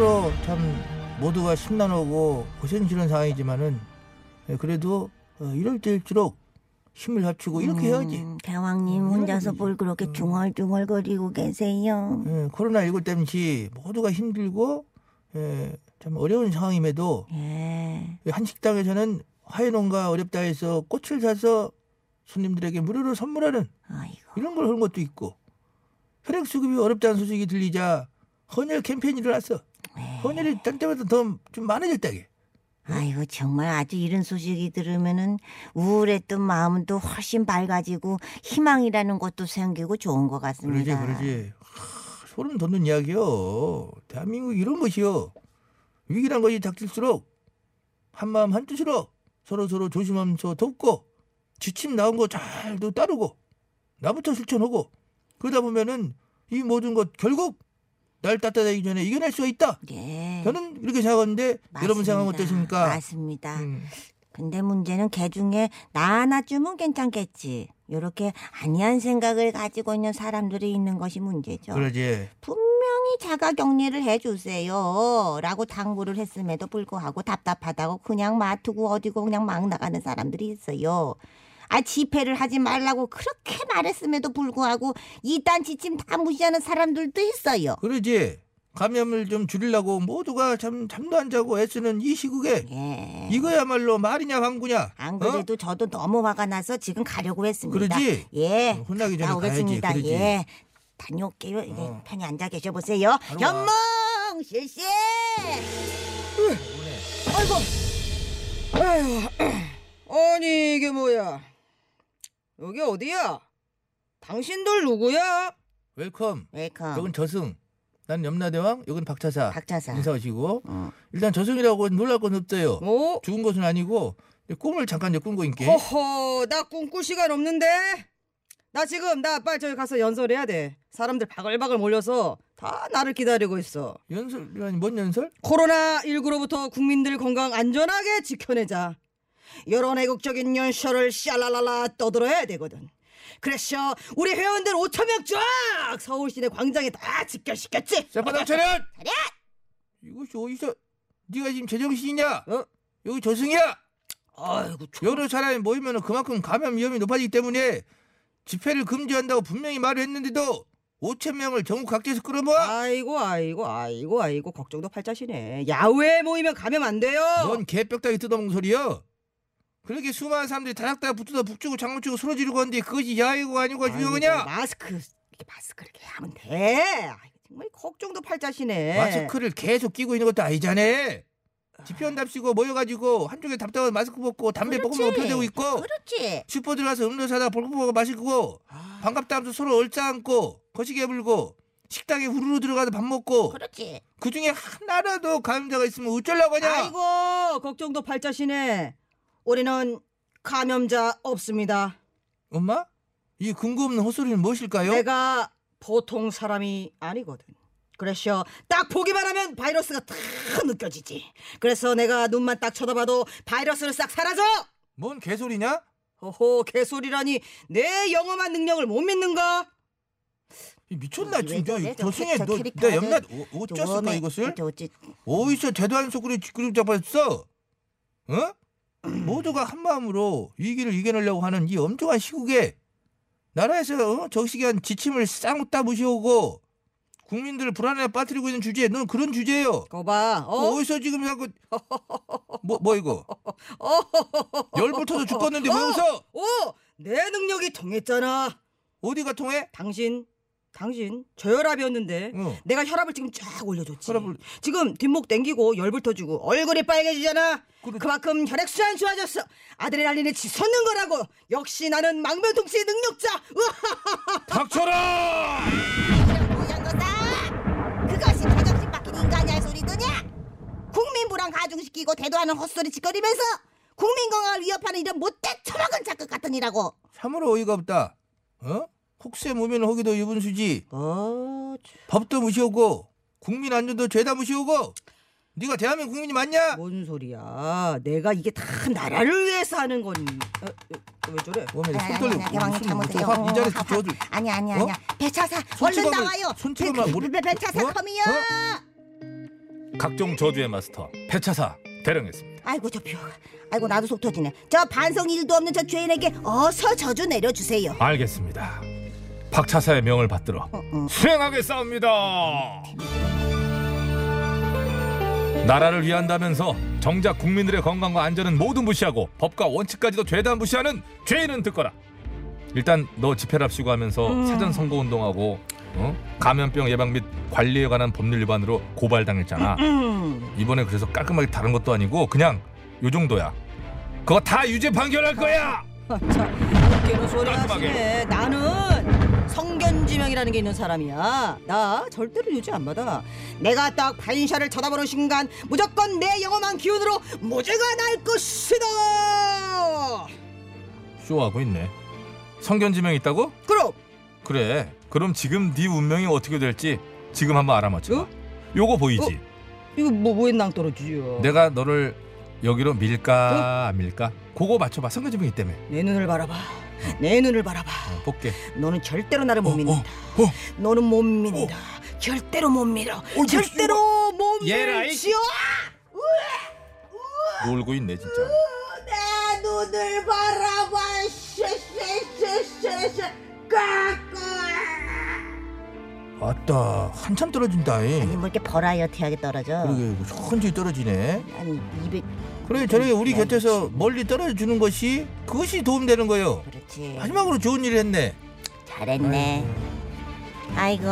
참으로 참 모두가 심란하고 고생스러운 상황이지만은 예, 그래도 어, 이럴 때일수록 힘을 합치고 이렇게 해야지. 음, 대왕님 음, 혼자서 해야지. 뭘 그렇게 음. 중얼중얼거리고 계세요? 예, 코로나 19 때문에 모두가 힘들고 예, 참 어려운 상황임에도 예. 한 식당에서는 화훼농가 어렵다 해서 꽃을 사서 손님들에게 무료로 선물하는 아이고. 이런 걸 하는 것도 있고 혈액 수급이 어렵다는 소식이 들리자 헌혈 캠페인이 일어났어. 네. 헌혈이 딴 때보다 더 좀 많아졌다게. 아이고 정말 아주 이런 소식이 들으면은 우울했던 마음은 또 훨씬 밝아지고 희망이라는 것도 생기고 좋은 것 그러지 같습니다. 그러지. 하, 소름 돋는 이야기요. 대한민국 이런 것이요. 위기란 것이 닥칠수록 한마음 한뜻으로 서로 서로 조심하면서 돕고 지침 나온 거 잘도 따르고 나부터 실천하고 그러다 보면은 이 모든 것 결국 날 따뜻하기 전에 이겨낼 수가 있다. 예. 저는 이렇게 생각하는데 여러분 생각 맞습니다. 어떠십니까? 맞습니다. 음, 근데 문제는 걔 중에 나 하나쯤은 괜찮겠지. 요렇게 아니한 생각을 가지고 있는 사람들이 있는 것이 문제죠. 그러지. 분명히 자가 격리를 해주세요. 라고 당부를 했음에도 불구하고 답답하다고 그냥 마투고 어디고 그냥 막 나가는 사람들이 있어요. 아, 집회를 하지 말라고 그렇게 말했음에도 불구하고 이딴 지침 다 무시하는 사람들도 있어요. 그러지. 감염을 좀 줄이려고 모두가 잠, 잠도 안 자고 애쓰는 이 시국에 예. 이거야말로 말이냐 방구냐. 안 어? 그래도 저도 너무 화가 나서 지금 가려고 했습니다. 그러지? 예. 어, 혼나기 전에 나오겠습니다. 가야지. 그러지. 예. 다녀올게요. 예, 어. 편히 앉아 계셔 보세요. 바로 와. 현몽 실시. 아이고. 아휴. 아니 이게 뭐야? 여기 어디야? 당신들 누구야? Welcome. Welcome. 여긴 저승. 난 염라대왕. 여긴 박차사. 박차사. 인사하시고. 어. 일단 저승이라고 놀랄 건 없어요. 뭐? 죽은 것은 아니고 꿈을 잠깐 꾼거 있게. 허허, 나 꿈꿀 시간 없는데. 나 지금 나 빨리 저기 가서 연설해야 돼. 사람들 바글바글 몰려서 다 나를 기다리고 있어. 연설이라니 뭔 연설? 코로나 19로부터 국민들 건강 안전하게 지켜내자. 이런 애국적인 연설을 샤랄랄라 떠들어야 되거든. 그래서 우리 회원들 5천 명쫙 서울 시내 광장에 다 집결시켰지. 자바닥 차렷. 차렷! 이것이 어디서? 네가 지금 제정신이냐? 어? 여기 저승이야. 아이고 참. 여러 사람이 모이면 그만큼 감염 위험이 높아지기 때문에 집회를 금지한다고 분명히 말을 했는데도 5천 명을 전국 각지에서 끌어모아. 아이고 아이고 아이고 아이고 걱정도 팔자시네. 야외에 모이면 가면 안 돼요. 뭔 개벽다기 뜯어먹는 소리야? 그렇게 수많은 사람들이 다닥다닥 붙어서 북주고 장구치고 소리 지르고 하는데 그것이 야외고 아니고 중요하냐? 마스크 이렇게 마스크 이렇게 하면 돼. 정말 걱정도 팔자시네. 마스크를 계속 끼고 있는 것도 아니잖아. 집회한답시고 모여가지고 한쪽에 답답한 마스크 벗고 담배. 뽀금뽀금 펴대고 있고 그렇지. 슈퍼 들어가서 음료 사다 볼고보고 마시고 아, 반갑다 하면서 서로 얼싸안고 거시게 불고 식당에 후루루 들어가서 밥 먹고 그렇지. 그 중에 하나라도 감염자가 있으면 어쩌려고 하냐? 아이고 걱정도 팔자시네. 우리는 감염자 없습니다. 엄마? 이 근거 없는 헛소리는 무엇일까요? 내가 보통 사람이 아니거든. 그래서 딱 보기만 하면 바이러스가 다 느껴지지. 그래서 내가 눈만 딱 쳐다봐도 바이러스는 싹 사라져. 뭔 개소리냐? 호호 개소리라니 내 영험한 능력을 못 믿는가? 이 미쳤나 왜 진짜 그래? 저 저승에 캐- 저너 캐릭터를 내 염라 어- 어쩌을까 좀 이것을? 어디서 대도 않은 소리를 그림 잡았어? 어? 모두가 한 마음으로 위기를 이겨내려고 하는 이 엄중한 시국에 나라에서 어? 적시기한 지침을 쌍따 무시하고 국민들을 불안에 빠뜨리고 있는 주제에 넌 그런 주제예요. 거봐. 어? 어? 어디서 지금 자꾸 뭐, 뭐 이거 열불 터서 죽겠는데 왜 웃어? 오! 내 능력이 통했잖아. 어디가 통해? 당신 당신 저혈압이었는데 어. 내가 혈압을 지금 쫙 올려줬지. 혈압을- 지금 뒷목 땡기고 열불터 주고 얼굴이 빨개지잖아. 그래. 그만큼 혈액순환 좋아졌어. 아드레날린이 치솟는 거라고. 역시 나는 망변통치의 능력자. 닥쳐라! 거다 그것이 제정신 박힌 인간이야 소리더냐 국민 불안 가중시키고 대도하는 헛소리 짓거리면서 국민 건강을 위협하는 이런 못돼 처먹은 작극 같은 이라고 참으로 어이가 없다. 어? 혹세 무면 호기도 유분수지. 어, 법도 무시하고 국민 안전도 죄다 무시하고 네가 대한민국 국민이 맞냐? 뭔 소리야? 내가 이게 다 나라를 위해서 하는 거니. 어, 어, 왜 저래? 몸에 손 떨리고 무슨 잘못해요. 확이 자리에서 어, 저도 아니 아니 어? 아니야 배차사 얼른 나와요 뭘- 배- 배차사 어? 컴이요 각종 저주의 마스터 배차사 대령했습니다. 아이고 저 표. 아이고 나도 속 터지네. 저 반성 일도 없는 저 죄인에게 어서 저주 내려주세요. 알겠습니다. 박차사의 명을 받들어 수행하겠사옵니다. 나라를 위한다면서 정작 국민들의 건강과 안전은 모두 무시하고 법과 원칙까지도 죄다 무시하는 죄인은 듣거라. 일단 너 집회를 합시고 하면서 사전 선거 운동하고 어? 감염병 예방 및 관리에 관한 법률 위반으로 고발당했잖아. 음. 이번에 그래서 깔끔하게 다른 것도 아니고 그냥 요 정도야. 그거 다 유죄 판결할 거야. 자, 웃기는 소리. 하시네. 나는 성견지명이라는 게 있는 사람이야. 나 절대로 유죄 안 받아. 내가 딱 반샤를 쳐다보는 순간 무조건 내 영험한 기운으로 무죄가 날 것이다. 쇼하고 있네. 성견지명 있다고? 그럼 그래. 그럼 지금 네 운명이 어떻게 될지 지금 한번 알아맞혀. 어? 요거 보이지? 이거 뭐 뭐에 낭떠러지요? 내가 너를 여기로 밀까 안 밀까? 그거 맞춰봐. 성견지명 있다며. 내 눈을 바라봐. 내 눈을 바라봐. 어, 볼게. 너는 절대로 나를 못 어, 믿는다. 어, 어. 너는 못 믿는다. 절대로 못 믿어. 절대로 못 믿지요. 놀고 있네 진짜. 내 눈을 바라봐. 쉐쉐쉐쉐쉐. 아따 한참 떨어진다. 아니 이. 뭐 이렇게 버라이어티하게 떨어져. 그러게 천천히 떨어지네. 아니 200 그래 저렇게 우리 곁에서 멀리 떨어져 주는 것이 그것이 도움되는 거요. 그렇지. 마지막으로 좋은 일을 했네. 잘했네. 아이고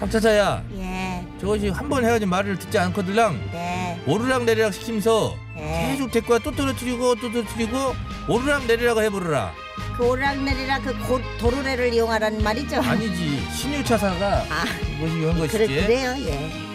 박차사야 예 저것이 한번 해가지고 말을 듣지 않거들랑 네. 오르락 내리락 시키면서 네. 계속 데리고 또 떨어뜨리고 또 떨어뜨리고 오르락 내리락 해보르라. 그 오락내리락 그 고, 도로래를 이용하라는 말이죠. 아니지 신유차사가 아, 이것이 이런 것이지. 그래, 그래요 예.